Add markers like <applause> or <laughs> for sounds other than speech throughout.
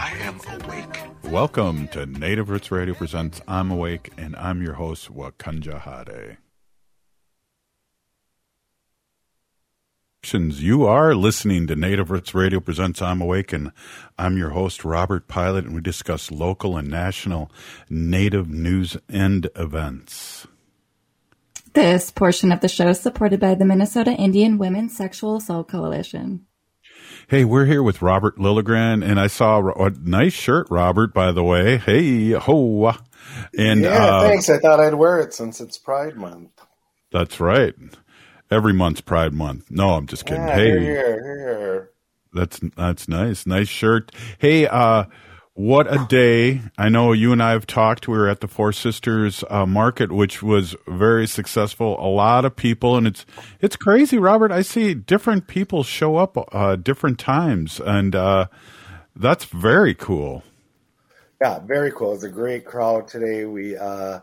I am awake. Welcome to Native Roots Radio presents I'm Awake, and I'm your host, Wakanja Hade. You are listening to Native Roots Radio presents I'm Awake, and I'm your host, Robert Pilot, and we discuss local and national Native news and events. This portion of the show is supported by the Minnesota Indian Women's Sexual Assault Coalition. Hey, we're here with Robert Lilligren, and I saw a nice shirt, Robert, by the way. Hey, ho. And, yeah, uh, thanks. I thought I'd wear it since it's Pride Month. That's right. Every month's Pride Month. No, I'm just kidding. Yeah, hey, here, here. That's that's nice. Nice shirt. Hey, uh, what a day! I know you and I have talked. We were at the Four Sisters uh, Market, which was very successful. A lot of people, and it's it's crazy, Robert. I see different people show up uh, different times, and uh, that's very cool. Yeah, very cool. It's a great crowd today. We uh,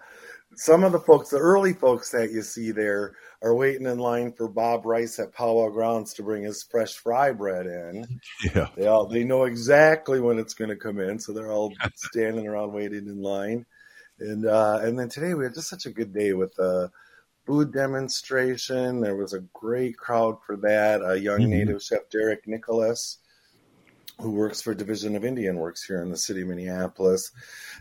some of the folks, the early folks that you see there, are waiting in line for Bob Rice at Powwow Grounds to bring his fresh fry bread in. <laughs> Yeah, They all they know exactly when it's going to come in, so they're all <laughs> standing around waiting in line. And uh, and then today we had just such a good day with the food demonstration. There was a great crowd for that. A young Mhm. native chef, Derek Nicholas, who works for Division of Indian Works here in the city of Minneapolis,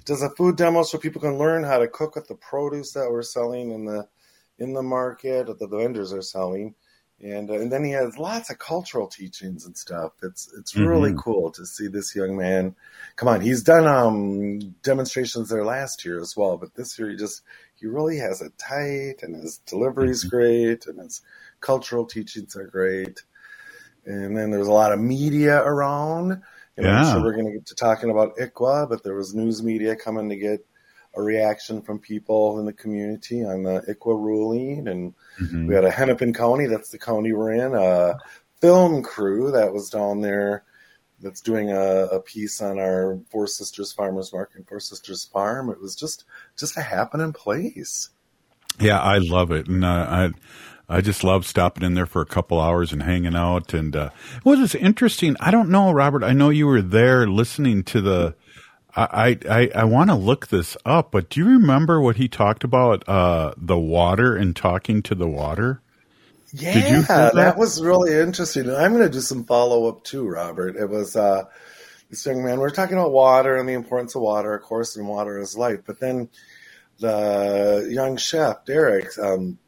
does a food demo so people can learn how to cook with the produce that we're selling in the in the market that the vendors are selling. And, uh, and then he has lots of cultural teachings and stuff. It's it's really Mhm. cool to see this young man. Come on, he's done um, demonstrations there last year as well, but this year he just he really has it tight, and his delivery's Mhm. great, and his cultural teachings are great. And then there was a lot of media around. You know, I'm sure we're going to get to talking about ICWA, but there was news media coming to get a reaction from people in the community on the ICWA ruling. And Mhm. we had a Hennepin County, that's the county we're in, a film crew that was down there that's doing a, a piece on our Four Sisters Farmers Market and Four Sisters Farm. It was just just a happening place. Yeah, I love it, and uh, I I just love stopping in there for a couple hours and hanging out. And uh, what is interesting? I don't know, Robert. I know you were there listening to the. I I I want to look this up, but do you remember what he talked about? Uh, the water and talking to the water. Yeah, that? that? was really interesting. And I'm going to do some follow up too, Robert. It was uh, this young man. We are talking about water and the importance of water, of course, and water is life. But then the young chef, Derek, um,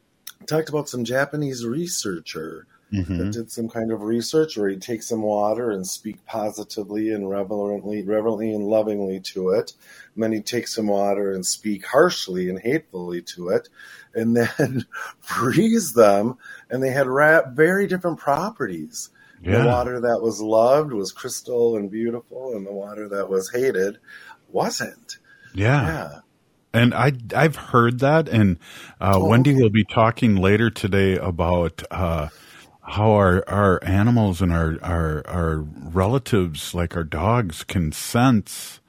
talked about some Japanese researcher Mm-hmm. that did some kind of research where he'd take some water and speak positively and reverently, reverently and lovingly to it. And then he'd take some water and speak harshly and hatefully to it, and then <laughs> freeze them. And they had ra- very different properties. Yeah. The water that was loved was crystal and beautiful, and the water that was hated wasn't. Yeah. Yeah. And I I've heard that, and uh, Oh, Wendy okay. will be talking later today about uh, how our our animals and our our our relatives, like our dogs, can sense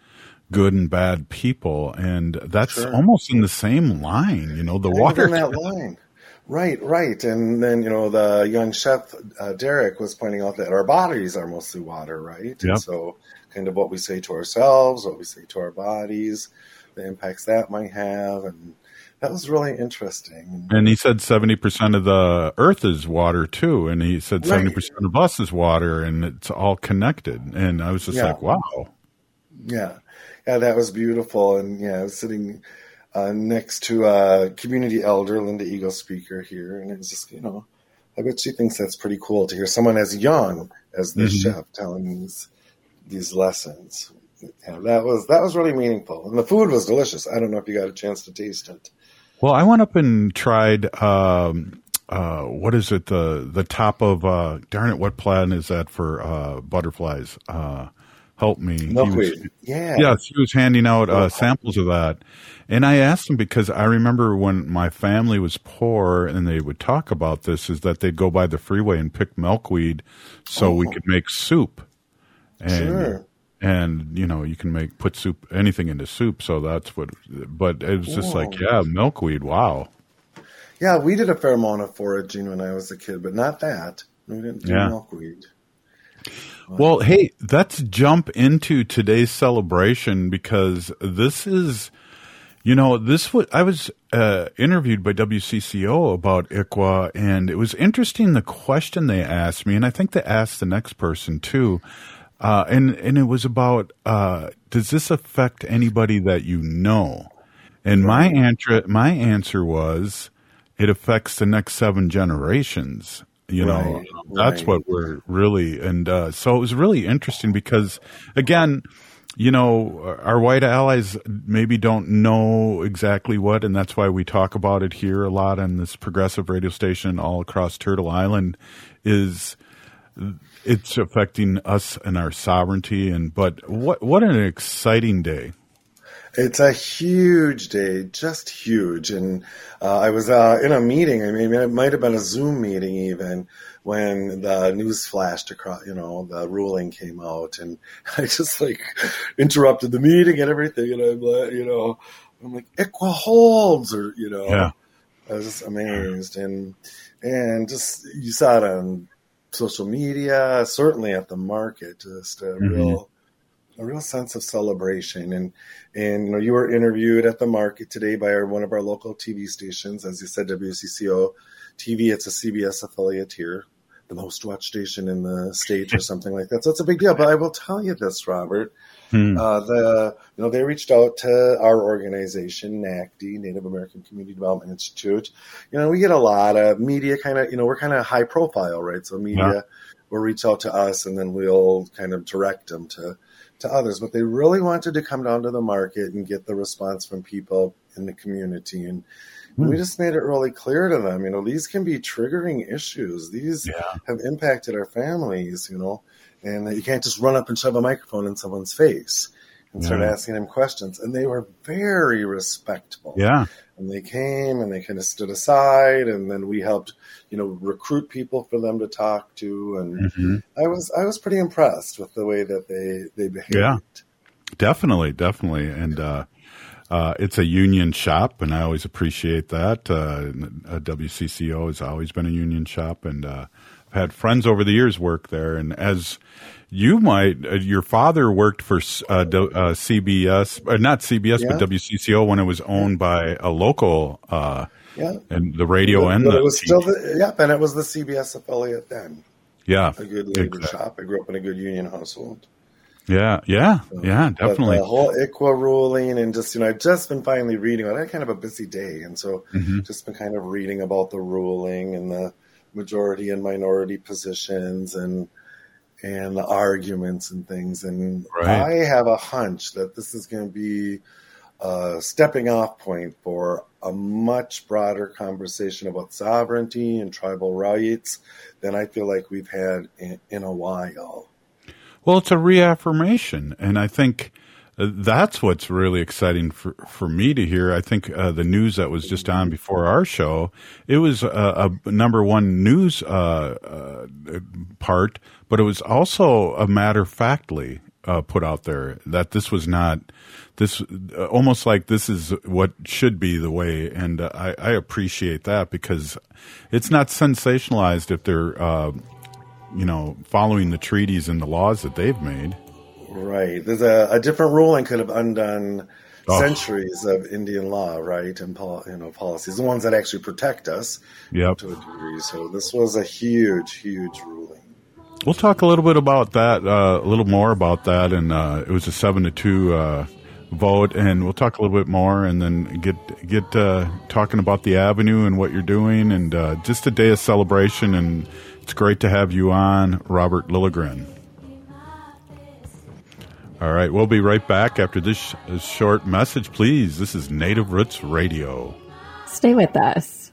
good and bad people, and that's Sure. almost in the same line. You know, the water. that <laughs> line. Right, right. And then, you know, the young chef, uh, Derek, was pointing out that our bodies are mostly water, right? Yep. And so, kind of what we say to ourselves, what we say to our bodies, the impacts that might have. And that was really interesting. And he said seventy percent of the Earth is water too, and he said Right. seventy percent of us is water, and it's all connected. And I was just Yeah. like, wow. Yeah. Yeah, that was beautiful. And yeah, I was sitting uh, next to a community elder, Linda Eagle speaker here. And it was just, you know, I bet she thinks that's pretty cool to hear someone as young as this Mhm. chef telling these these lessons. Yeah, that was that was really meaningful. And the food was delicious. I don't know if you got a chance to taste it. Well, I went up and tried. Um, uh, what is it? The the top of uh, darn it, what plan is that for uh, butterflies? Uh, help me. He was- Milkweed. Yeah. Yes, he was handing out uh, samples of that. And I asked him because I remember when my family was poor and they would talk about this is that they'd go by the freeway and pick milkweed so we could make soup. And, Sure. And, you know, you can make, put soup, anything into soup. So that's what, but it was just like, yeah, milkweed. Wow. Yeah, we did a fair amount of foraging when I was a kid, but not that. We didn't do Yeah. milkweed. Well, hey, let's jump into today's celebration because this is, you know, this was I was uh, interviewed by WCCO about ICWA, and it was interesting the question they asked me, and I think they asked the next person too, uh, and and it was about uh, does this affect anybody that you know? And my answer my answer was it affects the next seven generations. You know, Right, that's right. what we're really and uh, so it was really interesting because again you know our white allies maybe don't know exactly what and that's why we talk about it here a lot on this progressive radio station all across turtle island is it's affecting us and our sovereignty and but what what an exciting day It's a huge day, just huge. And uh, I was uh, in a meeting. I mean, it might have been a Zoom meeting even when the news flashed across. You know, the ruling came out, and <laughs> I just like interrupted the meeting and everything. And I'm like, you know, I'm like, ICWA holds, or you know, Yeah. I was just amazed, and and just you saw it on social media, certainly at the market, just a mm-hmm. real a real sense of celebration. And and you know you were interviewed at the market today by our, one of our local TV stations. As you said WCCO TV it's a CBS affiliate here the most watched station in the state or something like that. So it's a big deal. But I will tell you this Robert. Uh, the you know they reached out to our organization NACDI Native American Community Development Institute. You know we get a lot of media kind of you know we're kind of high profile right? So media Yeah. will reach out to us and then we'll kind of direct them to to others, but they really wanted to come down to the market and get the response from people in the community. And we just made it really clear to them, you know, these can be triggering issues. These Yeah. have impacted our families, you know, and that you can't just run up and shove a microphone in someone's face and start Yeah. asking them questions. And they were very respectful yeah and they came and they kind of stood aside and then we helped you know recruit people for them to talk to and Mhm. i was i was pretty impressed with the way that they they behaved Yeah. Definitely, definitely, and uh, uh, it's a union shop, and I always appreciate that. Uh, WCCO has always been a union shop, and uh, I've had friends over the years work there. And as you might, uh, your father worked for uh, uh, CBS, uh, not CBS, but WCCO when it was owned by a local, uh, yeah and the radio and but the it was TV. still the yep and it was the cbs affiliate then yeah, a good labor Exactly. shop i grew up in a good union household yeah, yeah, yeah, definitely. the whole ICWA ruling and just, you know, I've just been finally reading. I had kind of a busy day. And so Mm-hmm. just been kind of reading about the ruling and the majority and minority positions and, and the arguments and things. And Right. I have a hunch that this is going to be a stepping off point for a much broader conversation about sovereignty and tribal rights than I feel like we've had in, in a while. Well, it's a reaffirmation, and I think uh, that's what's really exciting for for me to hear. I think uh, the news that was just on before our show, it was a, a number one news uh, uh, part, but it was also a matter of factly uh, put out there that this was not this uh, almost like this is what should be the way, and uh, I, I appreciate that because it's not sensationalized if they're. You know, following the treaties and the laws that they've made. Right. There's a, a different ruling could have undone Oh. centuries of Indian law, right, and pol- you know policies, the ones that actually protect us Yep. to a degree. So this was a huge, huge ruling. We'll talk a little bit about that, uh, a little more about that, and uh, it was a seven to two uh, vote, and we'll talk a little bit more, and then get get uh, talking about the avenue and what you're doing, and uh, just a day of celebration, and it's great to have you on, Robert Lilligren. All right, we'll be right back after this, short message. Please, this is Native Roots Radio. Stay with us.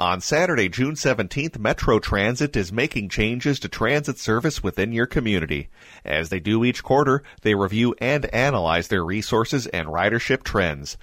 On Saturday, June 17th, Metro Transit is making changes to transit service within your community. As they do each quarter, they review and analyze their resources and ridership trends.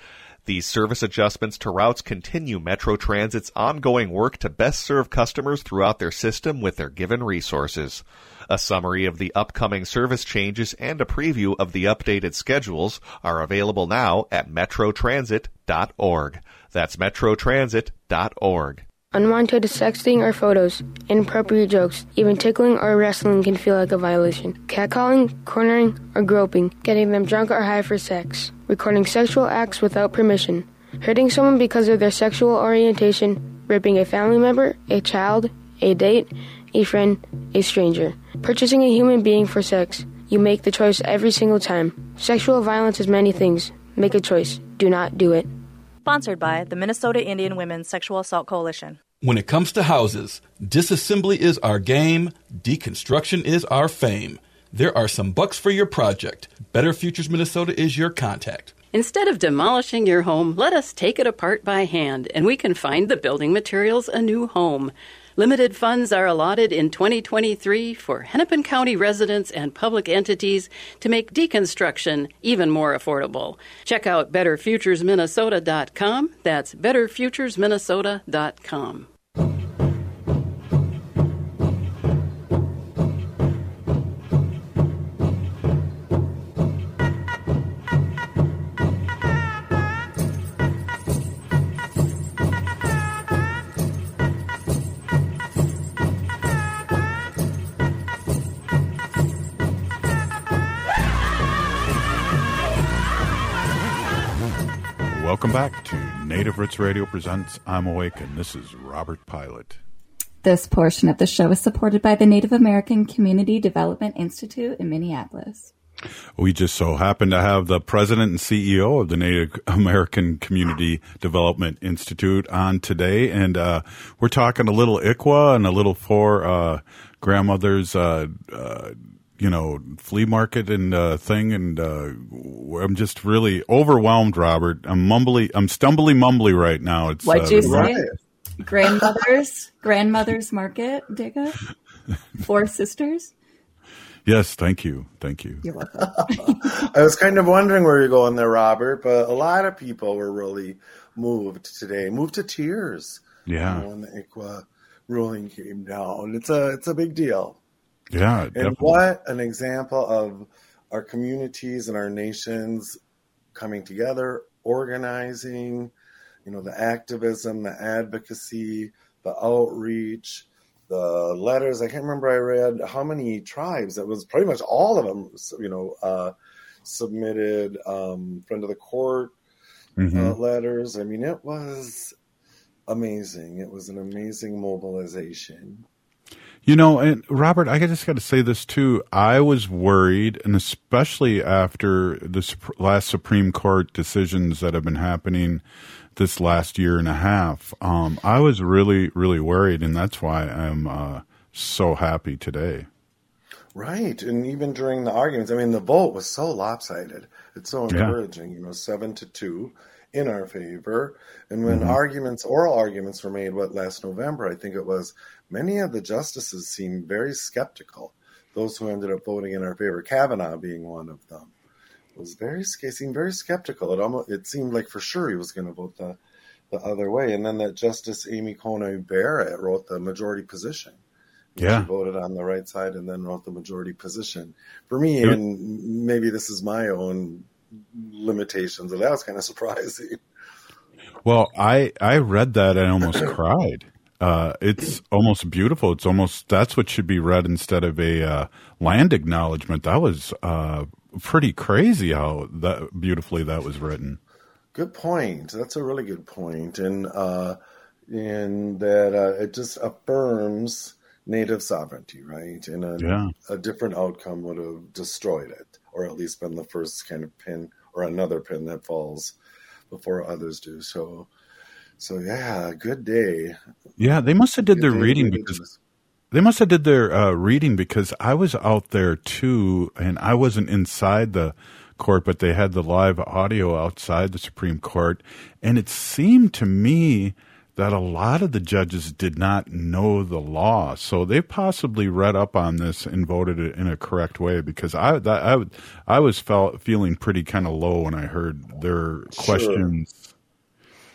These service adjustments to routes continue Metro Transit's ongoing work to best serve customers throughout their system with their given resources. A summary of the upcoming service changes and a preview of the updated schedules are available now at metrotransit.org. That's metrotransit.org. Unwanted sexting or photos, inappropriate jokes, even tickling or wrestling can feel like a violation. Catcalling, cornering, or groping, getting them drunk or high for sex, recording sexual acts without permission, hurting someone because of their sexual orientation, raping a family member, a child, a date, a friend, a stranger, purchasing a human being for sex. You make the choice every single time. Sexual violence is many things. Make a choice. Do not do it. Sponsored by the Minnesota Indian Women's Sexual Assault Coalition. When it comes to houses, disassembly is our game, deconstruction is our fame. There are some bucks for your project. Better Futures Minnesota is your contact. Instead of demolishing your home, let us take it apart by hand and we can find the building materials a new home. Limited funds are allotted in 2023 for Hennepin County residents and public entities to make deconstruction even more affordable. Check out betterfuturesminnesota.com. That's betterfuturesminnesota.com. back to Native Roots Radio presents I'm Awake, and this is Robert Pilot. This portion of the show is supported by the Native American Community Development Institute in Minneapolis. We just so happen to have the president and CEO of the Native American Community Development Institute on today, and uh, we're talking a little ICWA and a little for uh, grandmother's. Uh, uh you know, flea market and uh, thing, and uh, I'm just really overwhelmed, Robert. I'm mumbly, I'm stumbly mumbly right now. It's what uh, you say? Grandmother's grandmother's market, Digga. Four sisters. Yes, thank you, thank you. You're welcome. <laughs> I was kind of wondering where you're going there, Robert, but a lot of people were really moved today, moved to tears. Yeah, you know, when the ICWA ruling came down, it's a it's a big deal. Yeah. And definitely. what an example of our communities and our nations coming together, organizing, you know, the activism, the advocacy, the outreach, the letters. I can't remember, I read how many tribes, it was pretty much all of them, you know, uh, submitted um, friend of the court mm-hmm. uh, letters. I mean, it was amazing. It was an amazing mobilization. You know, and Robert, I just got to say this too. I was worried, and especially after the last Supreme Court decisions that have been happening this last year and a half, um, I was really, really worried, and that's why I'm uh, so happy today. Right, and even during the arguments, I mean, the vote was so lopsided. It's so encouraging, yeah. you know, seven to two in our favor. And when mm-hmm. arguments, oral arguments, were made, what last November, I think it was, many of the justices seemed very skeptical. Those who ended up voting in our favor, Kavanaugh being one of them, was very seemed very skeptical. It almost it seemed like for sure he was going to vote the the other way. And then that Justice Amy Coney Barrett wrote the majority position. Yeah, she voted on the right side and then wrote the majority position. For me, and maybe this is my own limitations, and that was kind of <laughs> surprising. Well, I I read that and almost cried uh, it's almost beautiful. It's almost that's what should be read instead of a uh, land acknowledgement. That was uh, pretty crazy how that beautifully that was written. Good point. That's a really good point. And uh, in that uh, it just affirms native sovereignty, right? And a, Yeah. a different outcome would have destroyed it, or at least been the first kind of pin or another pin that falls before others do. So, so yeah, good day. Yeah, they must have did their Good day, reading because they must have did their uh, reading because I was out there too, and I wasn't inside the court, but they had the live audio outside the Supreme Court, and it seemed to me that a lot of the judges did not know the law, so they possibly read up on this and voted it in a correct way. Because I that, I I was felt feeling pretty kind of low when I heard their questions.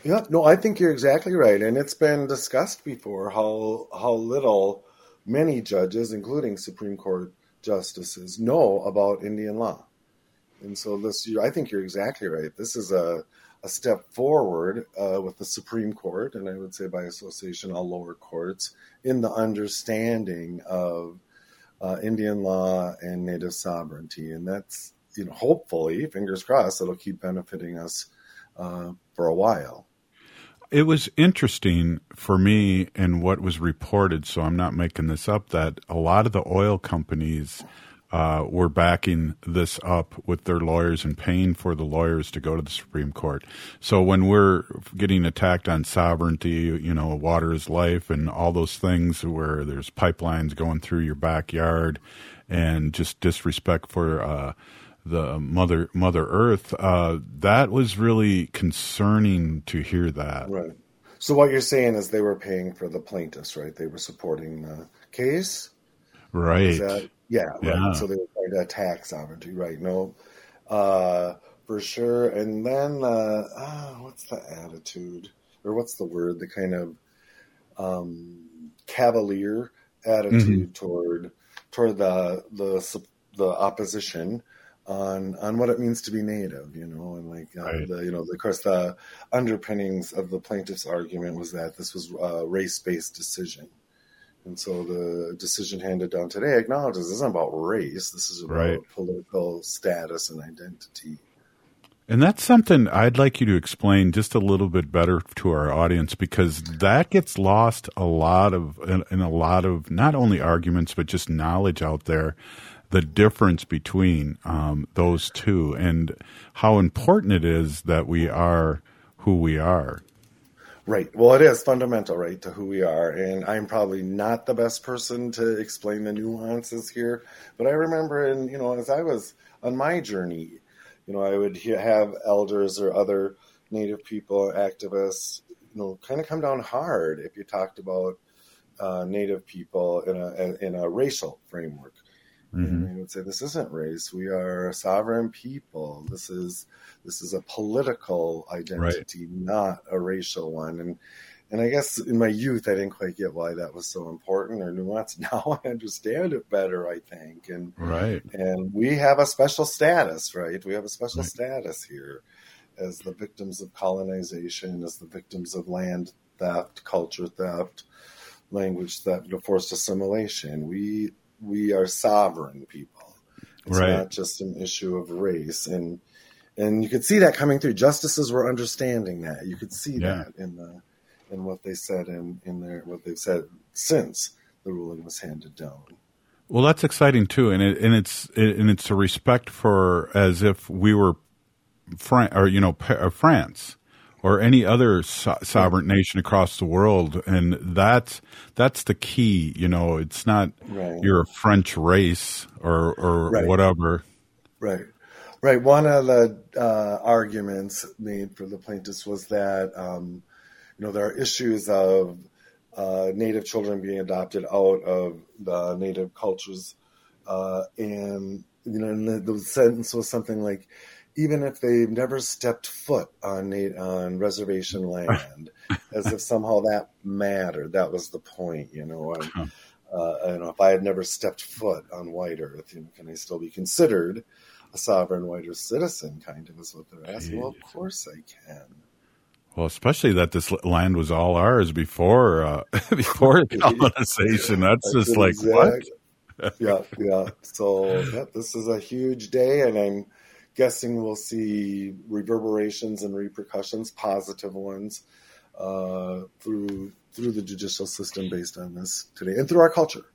Yeah, no, I think you're exactly right, and it's been discussed before how how little many judges, including Supreme Court justices, know about Indian law. And so this, I think you're exactly right. This is a a step forward uh, with the Supreme Court, and I would say by association, all lower courts, in the understanding of uh, Indian law and Native sovereignty, and that's you know hopefully, fingers crossed, it'll keep benefiting us uh, for a while. It was interesting for me and what was reported, so I'm not making this up, that a lot of the oil companies uh, were backing this up with their lawyers and paying for the lawyers to go to the Supreme Court. So when we're getting attacked on sovereignty, you know, water is life and all those things where there's pipelines going through your backyard and just disrespect for uh, the mother Mother Earth, uh, that was really concerning to hear that. Right. So what you're saying is they were paying for the plaintiffs, right? They were supporting the case. Right. That, yeah, right. Yeah. So they were trying to attack sovereignty, right? No, uh, for sure. And then, uh, ah, what's the attitude, or what's the word? The kind of um, cavalier attitude toward toward the the the opposition on on what it means to be native, you know, and like uh, Right. the you know, of course, the underpinnings of the plaintiff's argument was that this was a race based decision. And so the decision handed down today acknowledges this isn't about race. This is about Right. political status and identity. And that's something I'd like you to explain just a little bit better to our audience because that gets lost a lot of in, in a lot of not only arguments but just knowledge out there. The difference between um, those two and how important it is that we are who we are. Right. Well, it is fundamental, right, to who we are. And I'm probably not the best person to explain the nuances here. But I remember, in, you know, as I was on my journey, you know, I would have elders or other Native people, activists, you know, kind of come down hard if you talked about uh, Native people in a in a racial framework. And mm-hmm. they would say, "This isn't race. We are a sovereign people. This is this is a political identity, not a racial one." And and I guess in my youth, I didn't quite get why that was so important or nuanced. <laughs> Now I understand it better. I think, and Right. and we have a special status, right? We have a special status here as the victims of colonization, as the victims of land theft, culture theft, language theft, forced assimilation. We we are sovereign people. It's Right. not just an issue of race, and and you could see that coming through. Justices were understanding that. You could see Yeah. that in the in what they said in in their what they've said since the ruling was handed down. Well, that's exciting too, and it, and it's and it's a respect for as if we were Fran- or you know Pa- uh, France or any other so- sovereign nation across the world, and that's that's the key. You know, it's not Right. you're a French race or or Right. whatever. Right. Right. One of the uh, arguments made for the plaintiffs was that, um, you know, there are issues of uh, Native children being adopted out of the Native cultures. Uh, and, you know, and the, the sentence was something like, even if they've never stepped foot on on reservation <laughs> land, as if somehow that mattered. That was the point, you know. And, uh, you know, if I had never stepped foot on white Earth, you know, can I still be considered a sovereign white Earth citizen? Kind of is what they're asking. Well, of course I can. Well, especially that this land was all ours before uh, <laughs> before <laughs> colonization. That's just like what? yeah, yeah. So yeah, this is a huge day, and I'm guessing we'll see reverberations and repercussions, positive ones, uh, through through the judicial system based on this today, and through our culture,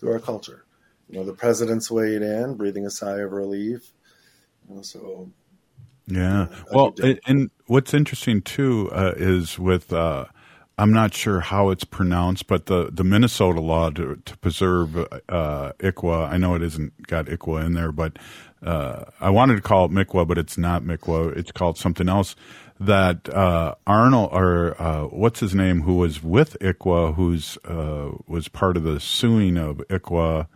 through our culture. You know, the president's weighed in, breathing a sigh of relief. You know, so Yeah. Well, and, and what's interesting too uh, is with uh, I'm not sure how it's pronounced, but the, the Minnesota law to, to preserve uh, ICWA. I know it isn't got ICWA in there, but uh, I wanted to call it Mikwa, but it's not Mikwa. It's called something else. That uh, Arnold or uh, what's his name, who was with ICWA, who's uh, was part of the suing of ICWA,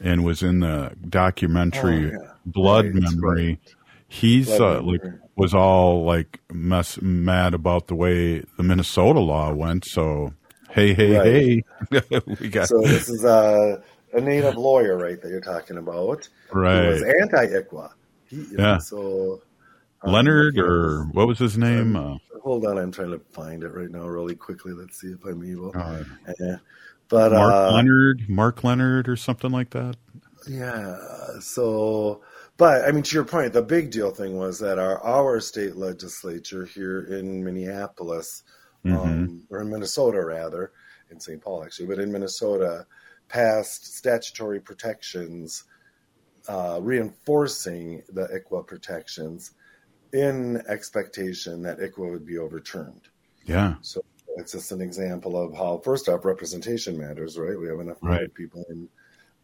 and was in the documentary Oh, yeah. Blood Right, Memory. right. He's Blood uh, like was all like mess mad about the way the Minnesota law went. So hey, hey, hey, <laughs> we got so this is a, a native lawyer, right, that you're talking about. Right. Who was anti-ICWA. He, know, Yeah. So um, Leonard or what was his name? Uh, hold on, I'm trying to find it right now, really quickly. Let's see if I'm able. Uh, Yeah. But Mark uh, Leonard, Mark Leonard, or something like that. Yeah. So, but I mean, to your point, the big deal thing was that our our state legislature here in Minneapolis, um, or in Minnesota rather, in St. Paul actually, but in Minnesota, passed statutory protections uh, reinforcing the ICWA protections in expectation that ICWA would be overturned. Yeah. So it's just an example of how, first off, representation matters, right? We have enough Right. people in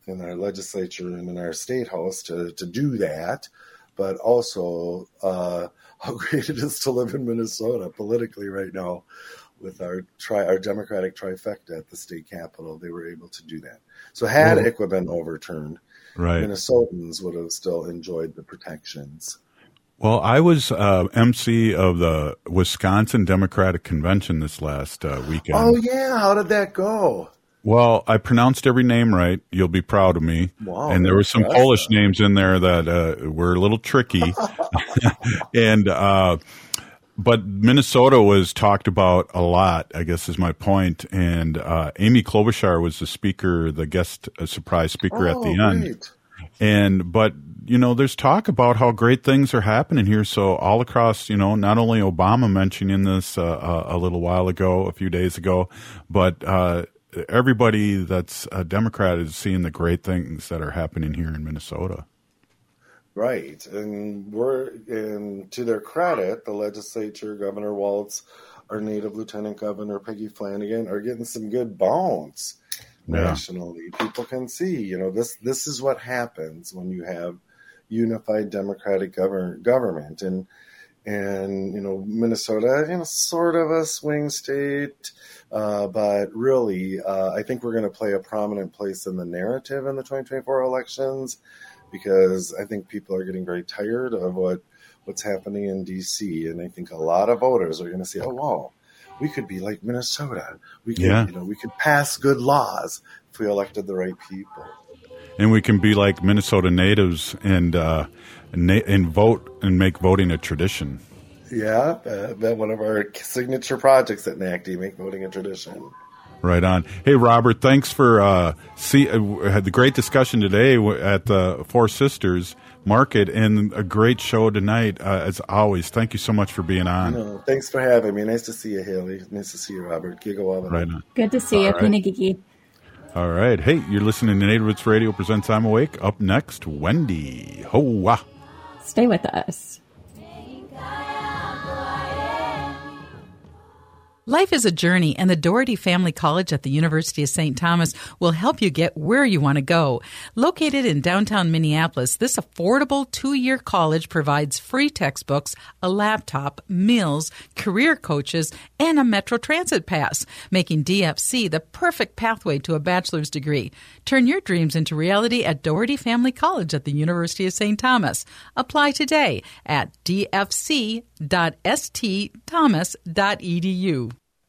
in our legislature and in our state house to to do that, but also uh, <laughs> how great it is to live in Minnesota politically right now. With our tri our Democratic trifecta at the state capitol, they were able to do that. So had Well- ICWA been overturned, Right. Minnesotans would have still enjoyed the protections. Well, I was uh, MC of the Wisconsin Democratic Convention this last uh, weekend. Oh yeah, how did that go? Well, I pronounced every name right. You'll be proud of me. Wow, and there were some. Polish names in there that uh, were a little tricky. <laughs> <laughs> and uh, but Minnesota was talked about a lot. I guess is my point. And uh, Amy Klobuchar was the speaker, the guest uh, surprise speaker at the Oh, end. great. And but you know, there's talk about how great things are happening here. So all across, you know, not only Obama mentioning this uh, a, a little while ago, a few days ago, but uh, everybody that's a Democrat is seeing the great things that are happening here in Minnesota. Right, and we're and to their credit, the legislature, Governor Walz, our native Lieutenant Governor Peggy Flanagan are getting some good bounce Yeah. nationally. People can see, you know, this this is what happens when you have unified democratic govern, government and and you know Minnesota, you know, sort of a swing state, uh, but really, uh, I think we're going to play a prominent place in the narrative in the 2024 elections because I think people are getting very tired of what what's happening in DC, and I think a lot of voters are going to say, "Oh, wow, we could be like Minnesota. We could, Yeah. you know, we could pass good laws if we elected the right people." And we can be like Minnesota natives and uh, na- and vote and make voting a tradition. Yeah, uh, that one of our signature projects at NACDI, make voting a tradition. Right on. Hey, Robert, thanks for uh, see. Uh, had the great discussion today at the Four Sisters Market, and a great show tonight uh, as always. Thank you so much for being on. No, thanks for having me. Nice to see you, Haley. Nice to see you, Robert. Gigawatt. Right on. Good to see you, All right. Pina Gigi. All right. Hey, you're listening to Native Roots Radio presents I'm Awake. Up next, Wendy. Hoa. Stay with us. Life is a journey, and the Doherty Family College at the University of St. Thomas will help you get where you want to go. Located in downtown Minneapolis, this affordable two year college provides free textbooks, a laptop, meals, career coaches, and a Metro Transit pass, making DFC the perfect pathway to a bachelor's degree. Turn your dreams into reality at Doherty Family College at the University of St. Thomas. Apply today at dfc.stthomas.edu.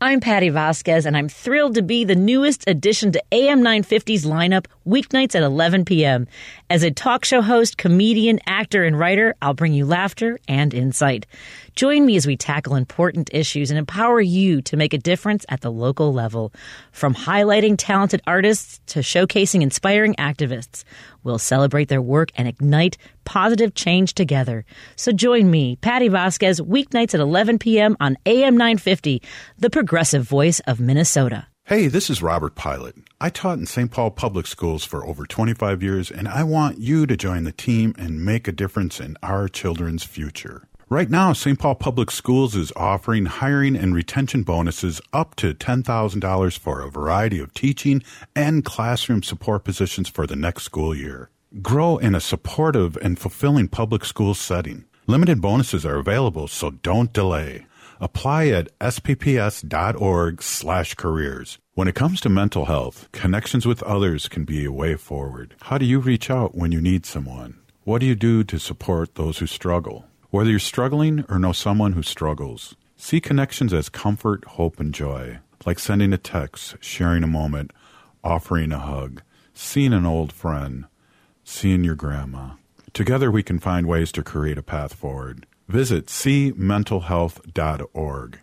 I'm Patty Vasquez, and I'm thrilled to be the newest addition to AM 950's lineup weeknights at 11 p.m. As a talk show host, comedian, actor, and writer, I'll bring you laughter and insight. Join me as we tackle important issues and empower you to make a difference at the local level. From highlighting talented artists to showcasing inspiring activists, we'll celebrate their work and ignite positive change together. So join me, Patty Vasquez, weeknights at 11 p.m. on AM 950, the progressive voice of Minnesota. Hey, this is Robert Pilot. I taught in St. Paul Public Schools for over 25 years, and I want you to join the team and make a difference in our children's future. Right now, St. Paul Public Schools is offering hiring and retention bonuses up to $10,000 for a variety of teaching and classroom support positions for the next school year. Grow in a supportive and fulfilling public school setting. Limited bonuses are available, so don't delay. Apply at spps.org slash careers. When it comes to mental health, connections with others can be a way forward. How do you reach out when you need someone? What do you do to support those who struggle? Whether you're struggling or know someone who struggles, see connections as comfort, hope, and joy, like sending a text, sharing a moment, offering a hug, seeing an old friend, seeing your grandma. Together we can find ways to create a path forward. Visit cmentalhealth.org.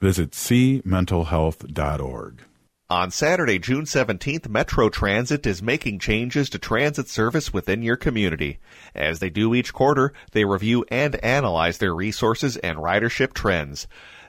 Visit cmentalhealth.org. On Saturday, June 17th, Metro Transit is making changes to transit service within your community. As they do each quarter, they review and analyze their resources and ridership trends.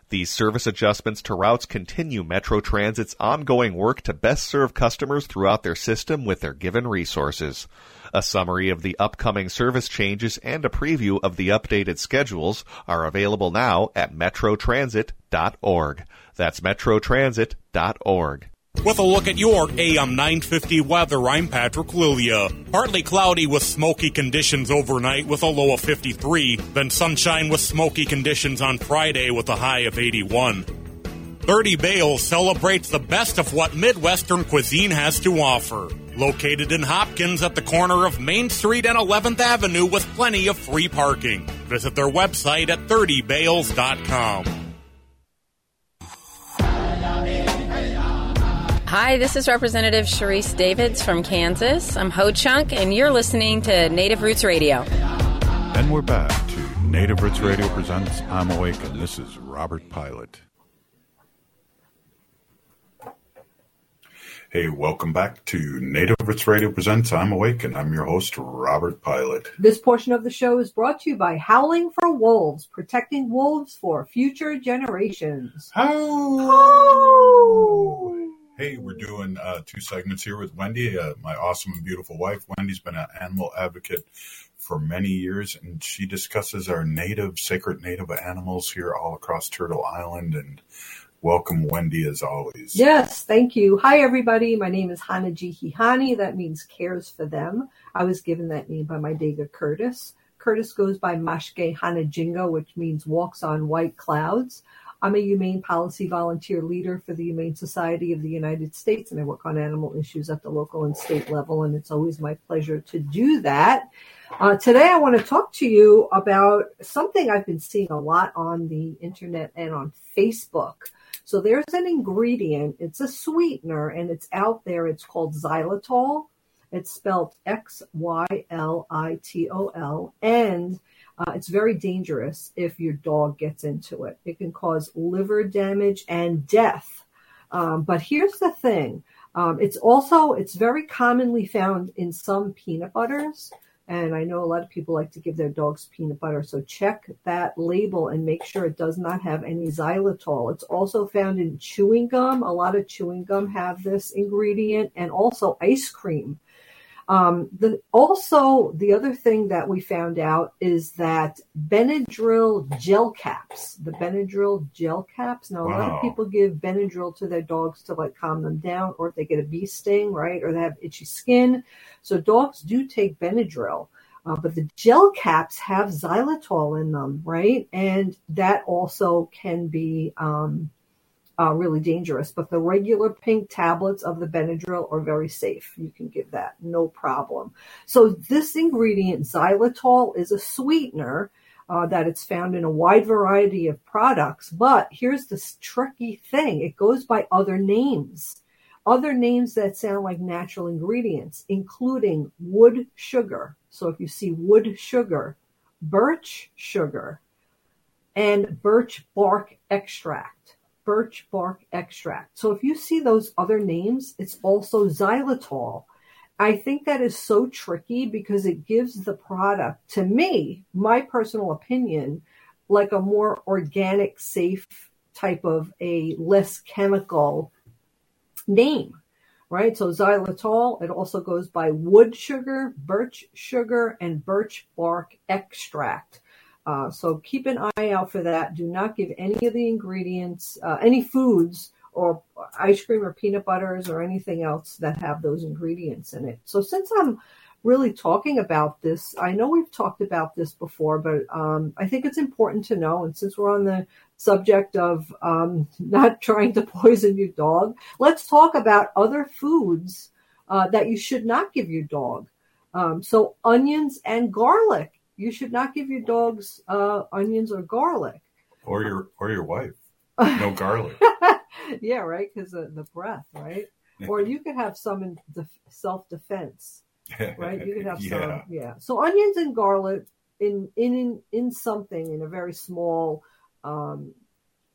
These service adjustments to routes continue Metro Transit's ongoing work to best serve customers throughout their system with their given resources. A summary of the upcoming service changes and a preview of the updated schedules are available now at metrotransit.org. That's metrotransit.org. With a look at your AM 950 weather, I'm Patrick Lilia. Partly cloudy with smoky conditions overnight with a low of 53, then sunshine with smoky conditions on Friday with a high of 81. 30 Bales celebrates the best of what Midwestern cuisine has to offer. Located in Hopkins at the corner of Main Street and 11th Avenue with plenty of free parking. Visit their website at 30bales.com. Hi, this is Representative Sharice Davids from Kansas. I'm Ho Chunk, and you're listening to Native Roots Radio. And we're back to Native Roots Radio presents I'm Awake, and this is Robert Pilot. Hey, welcome back to Native Roots Radio presents I'm Awake, and I'm your host, Robert Pilot. This portion of the show is brought to you by Howling for Wolves, protecting wolves for future generations. Hey, we're doing uh, two segments here with Wendy, uh, my awesome and beautiful wife. Wendy's been an animal advocate for many years, and she discusses our native, sacred native animals here all across Turtle Island. And welcome, Wendy, as always. Yes, thank you. Hi, everybody. My name is Hanaji Hihani. That means cares for them. I was given that name by my Dega Curtis. Curtis goes by Mashke Hanajinga, which means walks on white clouds. I'm a humane policy volunteer leader for the Humane Society of the United States, and I work on animal issues at the local and state level, and it's always my pleasure to do that. Uh, today, I want to talk to you about something I've been seeing a lot on the internet and on Facebook. So there's an ingredient, it's a sweetener, and it's out there. It's called xylitol. It's spelled X Y L I T O L, and uh, it's very dangerous if your dog gets into it. It can cause liver damage and death. Um, but here's the thing: um, it's also it's very commonly found in some peanut butters. And I know a lot of people like to give their dogs peanut butter. So check that label and make sure it does not have any xylitol. It's also found in chewing gum. A lot of chewing gum have this ingredient and also ice cream. Um, the, also, the other thing that we found out is that Benadryl gel caps, the Benadryl gel caps. Now, a lot of people give Benadryl to their dogs to like calm them down, or if they get a bee sting, right, or they have itchy skin. So dogs do take Benadryl. Uh, but the gel caps have xylitol in them, right? And that also can be um, uh, really dangerous. But the regular pink tablets of the Benadryl are very safe. You can give that, no problem. So this ingredient, xylitol, is a sweetener. Uh, that it's found in a wide variety of products, but here's this tricky thing: it goes by other names, other names that sound like natural ingredients, including wood sugar. So if you see wood sugar, birch sugar, and birch bark extract. Birch bark extract. So if you see those other names, it's also xylitol. I think that is so tricky because it gives the product, to me, my personal opinion, like a more organic, safe type of a less chemical name, right? So xylitol, it also goes by wood sugar, birch sugar, and birch bark extract. Uh, so keep an eye out for that. Do not give any of the ingredients, uh, any foods or ice cream or peanut butters or anything else that have those ingredients in it. So since I'm really talking about this, I know we've talked about this before, but um, I think it's important to know. And since we're on the subject of um, <laughs> not trying to poison your dog, let's talk about other foods uh, that you should not give your dog. Um, so onions and garlic. You should not give your dogs uh, onions or garlic. Or your or your wife. <laughs> No garlic. <laughs> yeah, right. Because of the breath, right? <laughs> Or you could have some in def- self defense, right? You could have Yeah. some, yeah. So onions and garlic in in in something in a very small um,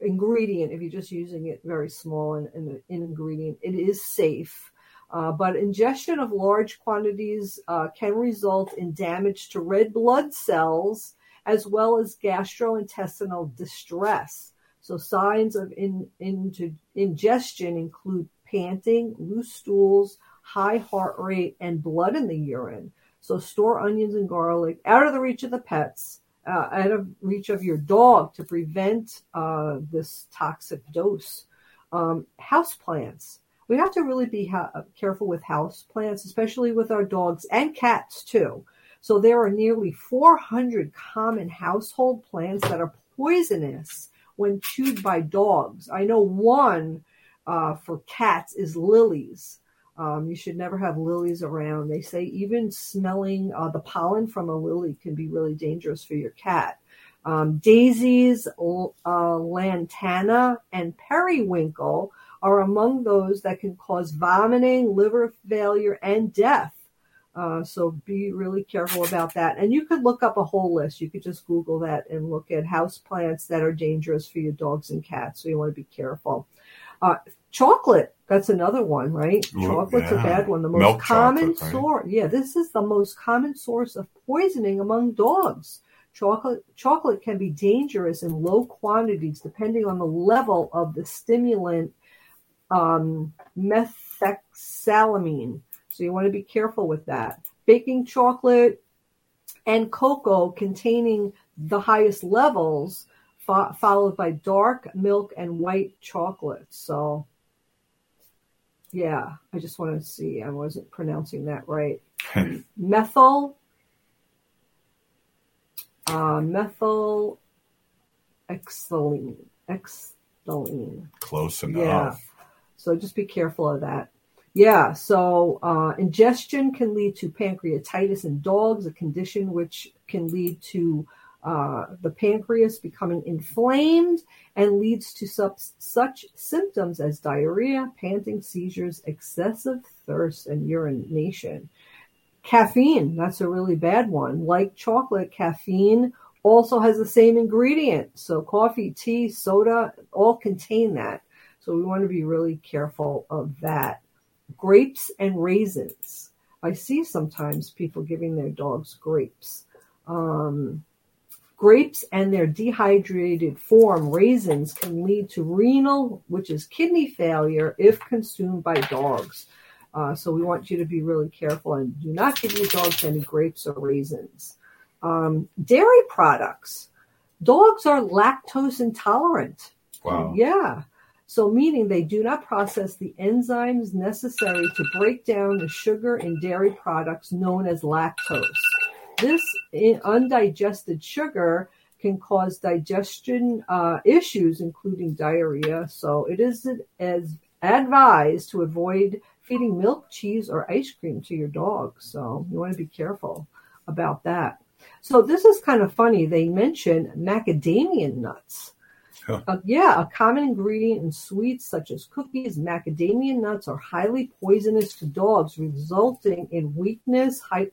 ingredient. If you're just using it very small in, in, in ingredient, it is safe. Uh, but ingestion of large quantities uh, can result in damage to red blood cells as well as gastrointestinal distress. So signs of in, in, ingestion include panting, loose stools, high heart rate, and blood in the urine. So store onions and garlic out of the reach of the pets, uh, out of reach of your dog to prevent uh, this toxic dose. Um, house plants. We have to really be ha- careful with house plants, especially with our dogs and cats too. So there are nearly 400 common household plants that are poisonous when chewed by dogs. I know one uh, for cats is lilies. Um, you should never have lilies around. They say even smelling uh, the pollen from a lily can be really dangerous for your cat. Um, daisies, uh, lantana, and periwinkle are among those that can cause vomiting, liver failure, and death. Uh, so be really careful about that. And you could look up a whole list. You could just Google that and look at house plants that are dangerous for your dogs and cats. So you want to be careful. Uh, chocolate, that's another one, right? Chocolate's yeah. a bad one. The most Milk common right? source. Yeah, this is the most common source of poisoning among dogs. Chocolate, chocolate can be dangerous in low quantities depending on the level of the stimulant um, methoxylamine. So you want to be careful with that. Baking chocolate and cocoa containing the highest levels, fo- followed by dark milk and white chocolate. So, yeah, I just want to see. I wasn't pronouncing that right. <laughs> Methyl, uh, methyl xylene, xylene. Close Yeah. So just be careful of that. Yeah. So uh, ingestion can lead to pancreatitis in dogs, a condition which can lead to uh, the pancreas becoming inflamed and leads to sub- such symptoms as diarrhea, panting, seizures, excessive thirst, and urination. Caffeine, that's a really bad one. Like chocolate, caffeine also has the same ingredient. So coffee, tea, soda all contain that. So we want to be really careful of that. Grapes and raisins. I see sometimes people giving their dogs grapes. Um, grapes and their dehydrated form, raisins, can lead to renal, which is kidney failure if consumed by dogs. Uh, so we want you to be really careful and do not give your dogs any grapes or raisins. Um, dairy products. Dogs are lactose intolerant. Wow. Yeah. So, meaning they do not process the enzymes necessary to break down the sugar in dairy products known as lactose. This undigested sugar can cause digestion uh, issues, including diarrhea. So, it is as advised to avoid feeding milk, cheese, or ice cream to your dog. So, you want to be careful about that. So, this is kind of funny. They mention macadamia nuts. Uh, yeah, a common ingredient in sweets such as cookies, macadamia nuts are highly poisonous to dogs, resulting in weakness, hy-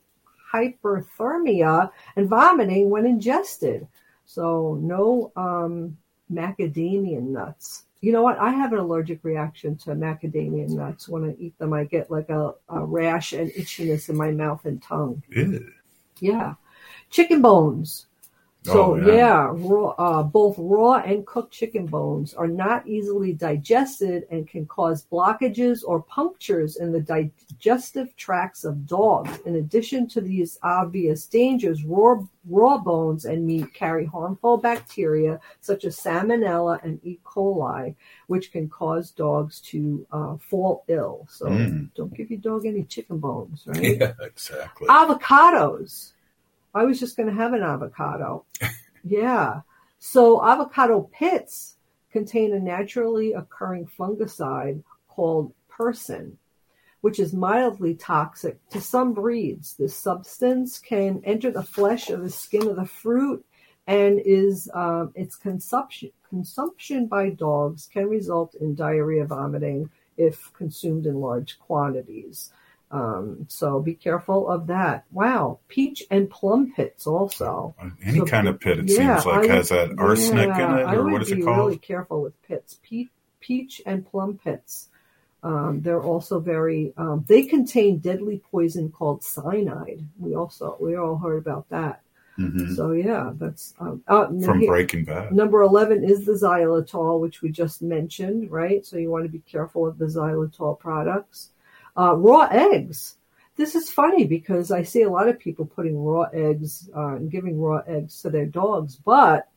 hyperthermia, and vomiting when ingested. So, no um, macadamia nuts. You know what? I have an allergic reaction to macadamia nuts. When I eat them, I get like a, a rash and itchiness in my mouth and tongue. Ew. Yeah. Chicken bones. So Oh, yeah. yeah, raw, uh, both raw and cooked chicken bones are not easily digested and can cause blockages or punctures in the digestive tracts of dogs. In addition to these obvious dangers, raw, raw bones and meat carry harmful bacteria such as salmonella and E. coli, which can cause dogs to uh, fall ill. So Mm. don't give your dog any chicken bones, right? <laughs> Yeah, exactly. Avocados. I was just going to have an avocado. <laughs> yeah. So avocado pits contain a naturally occurring fungicide called persin, which is mildly toxic to some breeds. This substance can enter the flesh of the skin of the fruit and is um, its consumption consumption by dogs can result in diarrhea vomiting if consumed in large quantities. Um, so be careful of that. Wow, peach and plum pits also. Any So, kind of pit, it yeah, seems like, has that arsenic in it, or what is it be called? Really careful with pits. Pe- peach and plum pits. Um, they're also very. Um, they contain deadly poison called cyanide. We also we all heard about that. Mhm. So yeah, that's um, uh, From here- Breaking Bad. Number eleven is the xylitol, which we just mentioned, right? So you want to be careful of the xylitol products. Uh, raw eggs. This is funny because I see a lot of people putting raw eggs uh, and giving raw eggs to their dogs, but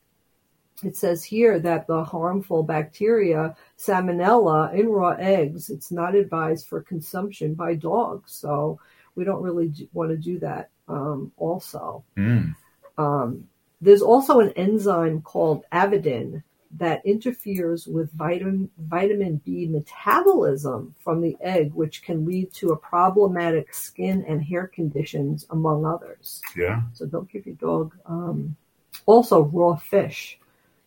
it says here that the harmful bacteria salmonella in raw eggs it's not advised for consumption by dogs so we don't really do, want to do that um, also Mm. um, there's also an enzyme called avidin that interferes with vitamin vitamin B metabolism from the egg, which can lead to a problematic skin and hair conditions, among others. Yeah. So don't give your dog. Um, also, raw fish.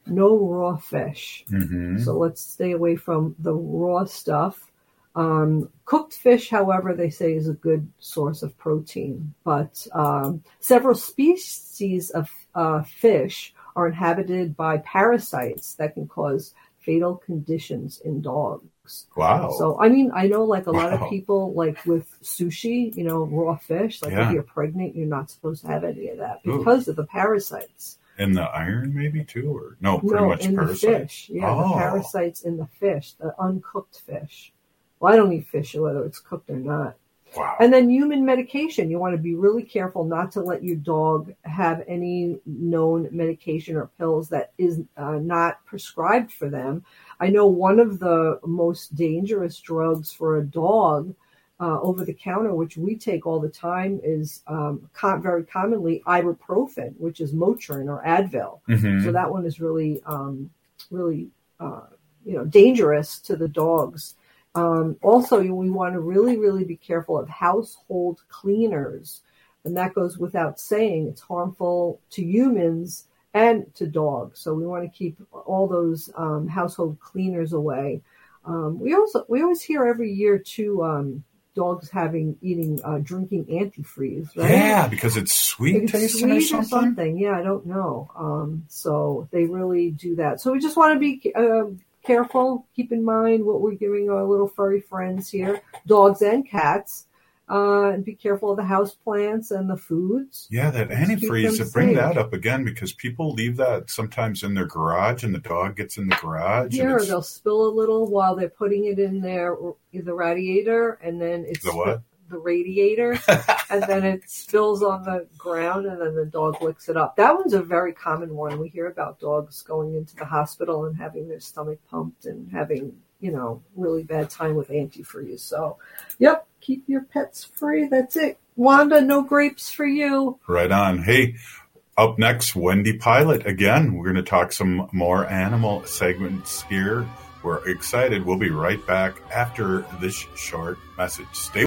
No raw fish. Mhm. So let's stay away from the raw stuff. Um, cooked fish, however, they say is a good source of protein, but um, several species of uh, fish are inhabited by parasites that can cause fatal conditions in dogs. Wow. So, I mean, I know like a lot of people, like with sushi, you know, raw fish, like Yeah. if you're pregnant, you're not supposed to have any of that Ooh. because of the parasites. And the iron, maybe too, or no, pretty no, much in parasites. the fish. Yeah, oh. the parasites in the fish, the uncooked fish. Well, I don't eat fish whether it's cooked or not. Wow. And then human medication. You want to be really careful not to let your dog have any known medication or pills that is uh, not prescribed for them. I know one of the most dangerous drugs for a dog uh, over the counter, which we take all the time, is um, com- very commonly ibuprofen, which is Motrin or Advil. Mhm. So that one is really, um, really, uh, you know, dangerous to the dogs. Um, also, you- we want to really, really be careful of household cleaners, and that goes without saying. It's harmful to humans and to dogs, so we want to keep all those um, household cleaners away. Um, we also we always hear every year too um, dogs having eating uh, drinking antifreeze, right? Yeah, because it's sweet It's tasting or sweet something. Yeah, I don't know. Um, so they really do that. So we just want to be uh, careful. Keep in mind what we're giving our little furry friends here, dogs and cats. Uh, and be careful of the house plants and the foods. Yeah, that antifreeze. them Bring safe. that up again because people leave that sometimes in their garage, and the dog gets in the garage. Yeah, or they'll spill a little while they're putting it in their the radiator, and then it's The what? The radiator, <laughs> and then it spills on the ground, and then the dog licks it up. That one's a very common one. We hear about dogs going into the hospital and having their stomach pumped and having you know really bad time with antifreeze. So, yep, keep your pets free. That's it. Wanda, no grapes for you. Right on. Hey, up next, Wendy Pilot again. We're going to talk some more animal segments here. We're excited. We'll be right back after this short message. Stay.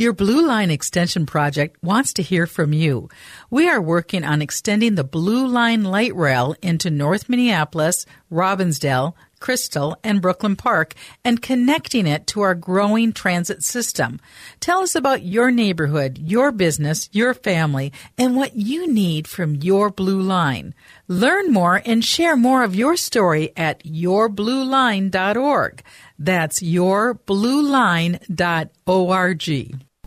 Your Blue Line Extension Project wants to hear from you. We are working on extending the Blue Line light rail into North Minneapolis, Robbinsdale, Crystal, and Brooklyn Park and connecting it to our growing transit system. Tell us about your neighborhood, your business, your family, and what you need from your Blue Line. Learn more and share more of your story at yourblueline.org. That's yourblueline.org.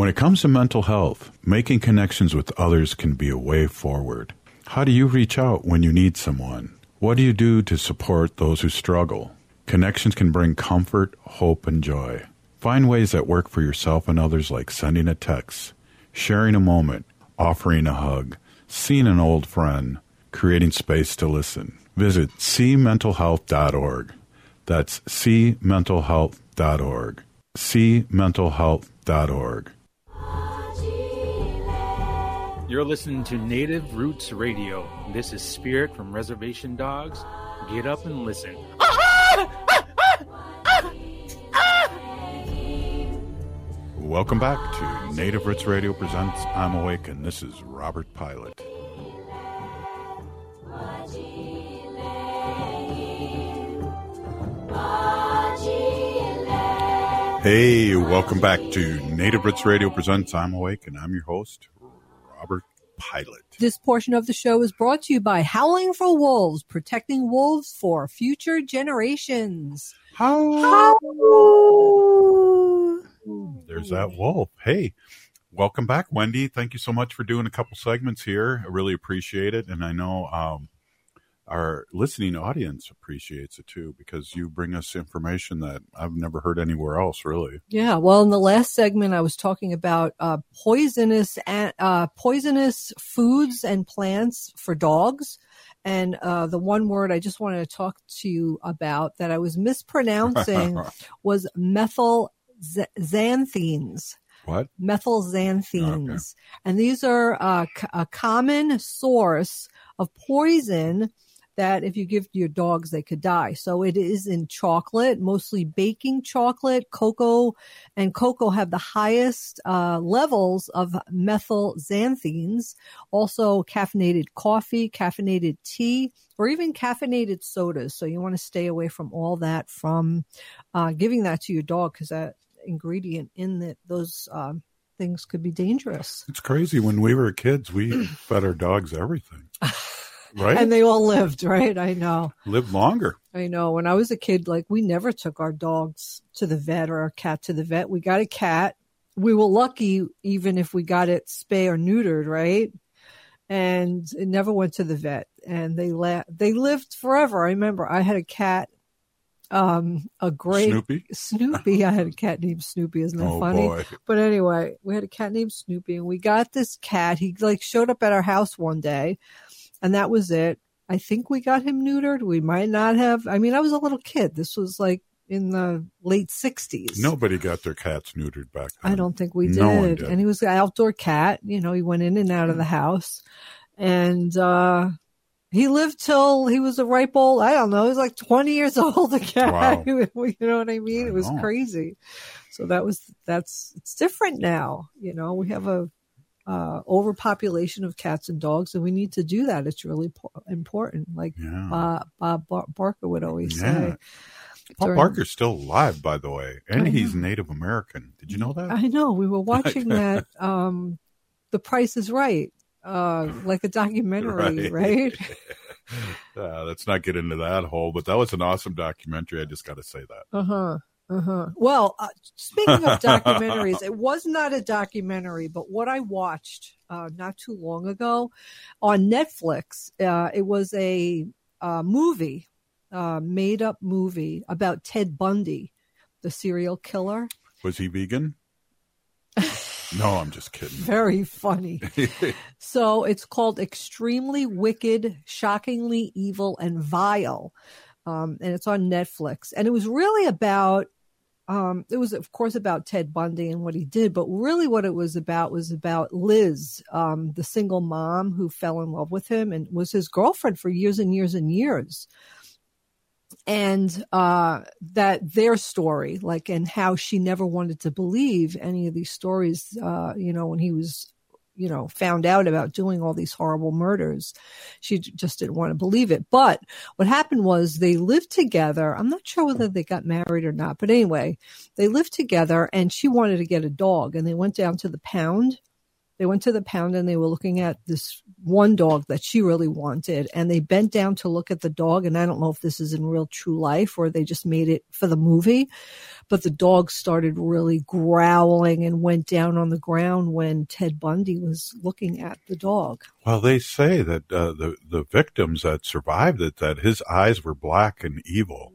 When it comes to mental health, making connections with others can be a way forward. How do you reach out when you need someone? What do you do to support those who struggle? Connections can bring comfort, hope, and joy. Find ways that work for yourself and others, like sending a text, sharing a moment, offering a hug, seeing an old friend, creating space to listen. Visit cmentalhealth.org. That's cmentalhealth.org. cmentalhealth.org. You're listening to Native Roots Radio. This is Spirit from Reservation Dogs. Get up and listen. Welcome back to Native Roots Radio presents I'm Awake, and this is Robert Pilot. Hey, welcome back to Native Roots Radio presents I'm Awake, and I'm your host, Robert Pilot. This portion of the show is brought to you by Howling for Wolves, protecting wolves for future generations. How? There's that wolf. Hey, welcome back, Wendy. Thank you so much for doing a couple segments here. I really appreciate it, and I know um, our listening audience appreciates it too because you bring us information that I've never heard anywhere else. Really, Yeah, well, in the last segment, I was talking about uh, poisonous uh, poisonous foods and plants for dogs, and uh, the one word I just wanted to talk to you about that I was mispronouncing <laughs> was methyl xanthines. What? Methylxanthines. And these are uh, a common source of poison that if you give to your dogs, they could die. So it is in chocolate, mostly baking chocolate, cocoa, and cocoa have the highest uh, levels of methyl xanthines, Also, caffeinated coffee, caffeinated tea, or even caffeinated sodas. So you want to stay away from all that from uh, giving that to your dog because that ingredient in the, those um, things could be dangerous. it's crazy. When we were kids, we fed our dogs everything, <laughs> right? And they all lived, right? I know. Lived longer. I know. When I was a kid, like we never took our dogs to the vet or our cat to the vet. We got a cat. We were lucky even if we got it spay or neutered, right? and it never went to the vet. And they la- they lived forever. I remember I had a cat, um, a great Snoopy? Snoopy. I had a cat named Snoopy. Isn't that Oh, funny? boy. But anyway, we had a cat named Snoopy, and we got this cat. He like showed up at our house one day, and that was it. I think we got him neutered. We might not have. I mean, I was a little kid. This was like in the late '60s. Nobody got their cats neutered back then. I don't think we No one did. did. And he was an outdoor cat. You know, he went in and out of the house. And uh he lived till he was a ripe old, I don't know, he was like 20 years <laughs> old, the <laughs> cat. you know what I mean? it was know. crazy. So that was, that's, it's different now. You know, we have a, uh, overpopulation of cats and dogs, and we need to do that. It's really po- important. Like Yeah. Bob, Bob Bar- Barker would always Yeah. say. Paul during- Barker's still alive, by the way, and he's. Native American. Did you know that? I know. We were <laughs> watching that. Um, the Price is Right, uh, like a documentary, right? uh, <laughs> let's not get into that hole, but that was an awesome documentary. I just got to say that. Uh huh. Uh huh. Well, uh, speaking of <laughs> documentaries, it was not a documentary, but what I watched uh, not too long ago on Netflix, uh, it was a uh, movie, uh, made up movie about Ted Bundy, the serial killer. Was he vegan? <laughs> no, I'm just kidding. Very funny. <laughs> So it's called Extremely Wicked, Shockingly Evil, and Vile. Um, and it's on Netflix. And it was really about, um, it was, of course, about Ted Bundy and what he did, but really what it was about was about Liz, um, the single mom who fell in love with him and was his girlfriend for years and years and years. And uh, that their story, like, and how she never wanted to believe any of these stories, uh, you know, when he was, you know, found out about doing all these horrible murders. She just didn't want to believe it. But what happened was they lived together. I'm not sure whether they got married or not, but anyway, they lived together and she wanted to get a dog and they went down to the pound they went to the pound and they were looking at this one dog that she really wanted and they bent down to look at the dog and i don't know if this is in real true life or they just made it for the movie but the dog started really growling and went down on the ground when ted bundy was looking at the dog Well, they say that uh, the the victims that survived it that his eyes were black and evil.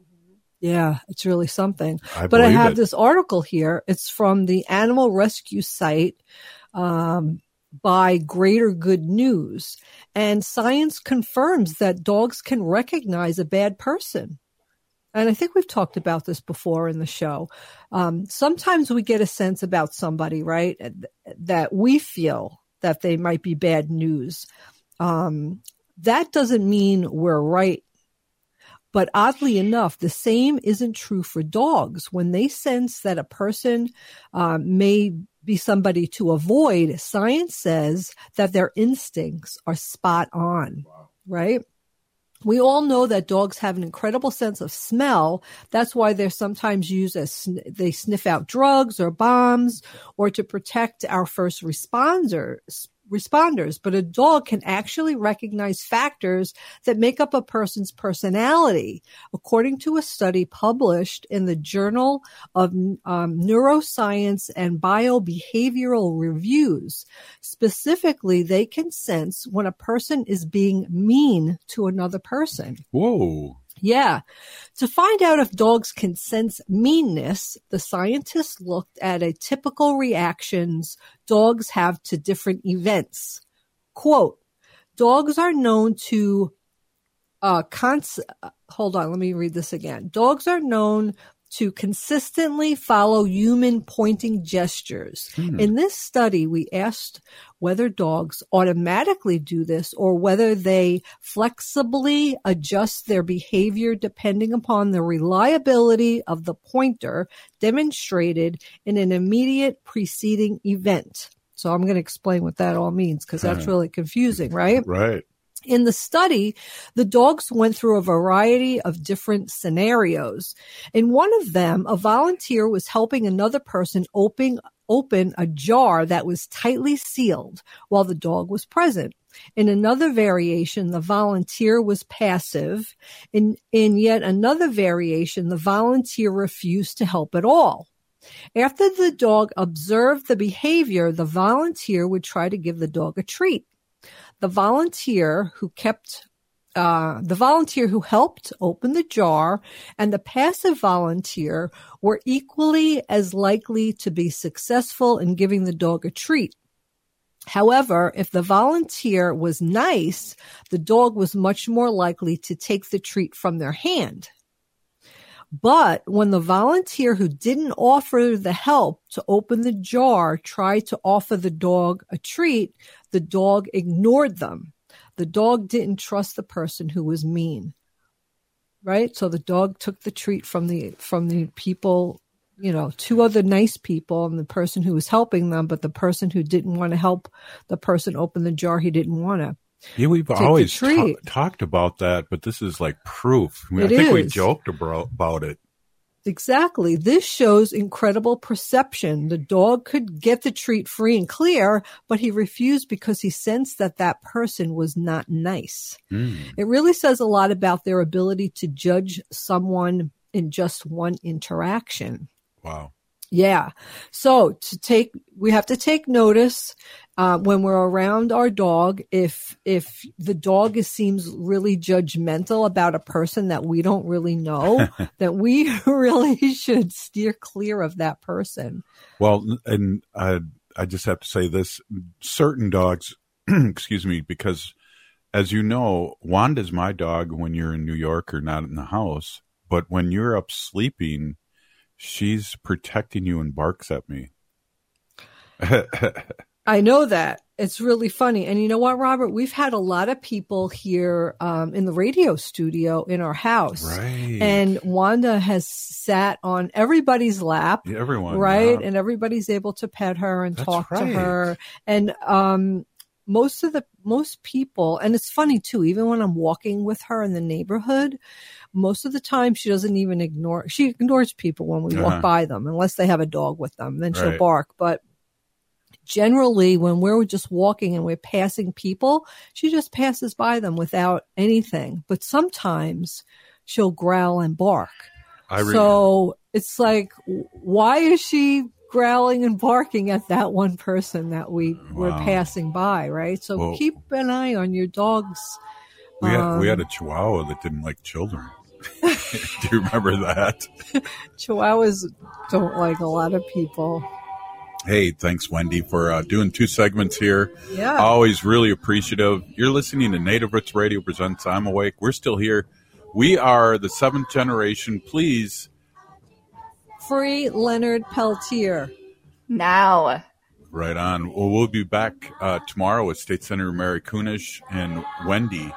Yeah, it's really something. I but I have it. this article here. It's from the animal rescue site um, by Greater Good News. And science confirms that dogs can recognize a bad person. And I think we've talked about this before in the show. Um, sometimes we get a sense about somebody, right? That we feel that they might be bad news. Um, that doesn't mean we're right but oddly enough, the same isn't true for dogs. When they sense that a person um, may be somebody to avoid, science says that their instincts are spot on, right? We all know that dogs have an incredible sense of smell. That's why they're sometimes used as sn- they sniff out drugs or bombs or to protect our first responders responders, but a dog can actually recognize factors that make up a person's personality, according to a study published in the Journal of um, Neuroscience and Biobehavioral Reviews. Specifically, they can sense when a person is being mean to another person. Whoa. Yeah. To find out if dogs can sense meanness, the scientists looked at a typical reactions dogs have to different events. Quote, dogs are known to uh, cons- hold on, let me read this again. Dogs are known to consistently follow human pointing gestures. Hmm. In this study, we asked whether dogs automatically do this or whether they flexibly adjust their behavior depending upon the reliability of the pointer demonstrated in an immediate preceding event. So I'm going to explain what that all means because that's Huh. really confusing, right? Right. In the study, the dogs went through a variety of different scenarios. In one of them, a volunteer was helping another person open, open a jar that was tightly sealed while the dog was present. In another variation, the volunteer was passive. In, in yet another variation, the volunteer refused to help at all. After the dog observed the behavior, the volunteer would try to give the dog a treat. The volunteer who kept uh, the volunteer who helped open the jar and the passive volunteer were equally as likely to be successful in giving the dog a treat. However, if the volunteer was nice, the dog was much more likely to take the treat from their hand. But when the volunteer who didn't offer the help to open the jar tried to offer the dog a treat, the dog ignored them. The dog didn't trust the person who was mean. Right? So the dog took the treat from the from the people, you know, two other nice people and the person who was helping them, but the person who didn't want to help the person open the jar, he didn't want to. Yeah, we've always ta- talked about that, but this is like proof. I, mean, I think we joked about, about it. Exactly. This shows incredible perception. The dog could get the treat free and clear, but he refused because he sensed that that person was not nice. Mm. It really says a lot about their ability to judge someone in just one interaction. Wow. Yeah. So to take, we have to take notice uh, when we're around our dog. If if the dog is, seems really judgmental about a person that we don't really know, <laughs> that we <laughs> really should steer clear of that person. Well, and I, I just have to say this: certain dogs, <clears throat> excuse me, because as you know, Wanda's my dog when you're in New York or not in the house. But when you're up sleeping, she's protecting you and barks at me. <laughs> I know that. It's really funny. And you know what, Robert? We've had a lot of people here um, in the radio studio in our house. Right. And Wanda has sat on everybody's lap. Yeah, everyone, Right. yeah. And everybody's able to pet her and That's talk to her. And um, most of the, most people, and it's funny too, even when I'm walking with her in the neighborhood, most of the time she doesn't even ignore, she ignores people when we Uh-huh. walk by them, unless they have a dog with them. Then she'll Right. bark. But generally when we're just walking and we're passing people, she just passes by them without anything. But sometimes she'll growl and bark. Re- so it's like, why is she growling and barking at that one person that we were passing by? Right. So Well- keep an eye on your dogs. We had, we had Um, a Chihuahua that didn't like children. <laughs> Do you remember that? Chihuahuas don't like a lot of people. Hey, thanks, Wendy, for uh, doing two segments here. Yeah. Always really appreciative. You're listening to Native Roots Radio Presents I'm Awake. We're still here. We are the seventh generation. Please, Free Leonard Peltier. Now. right on. Well, we'll be back uh, tomorrow with State Senator Mary Kunesh and Wendy.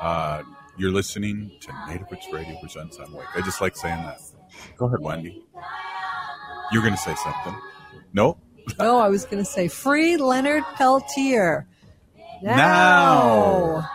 Uh, you're listening to Native Roots Radio Presents I'm Awake. I just like saying that. Go ahead, Wendy. You're going to say something. No? No, I was going to say free Leonard Peltier. Now.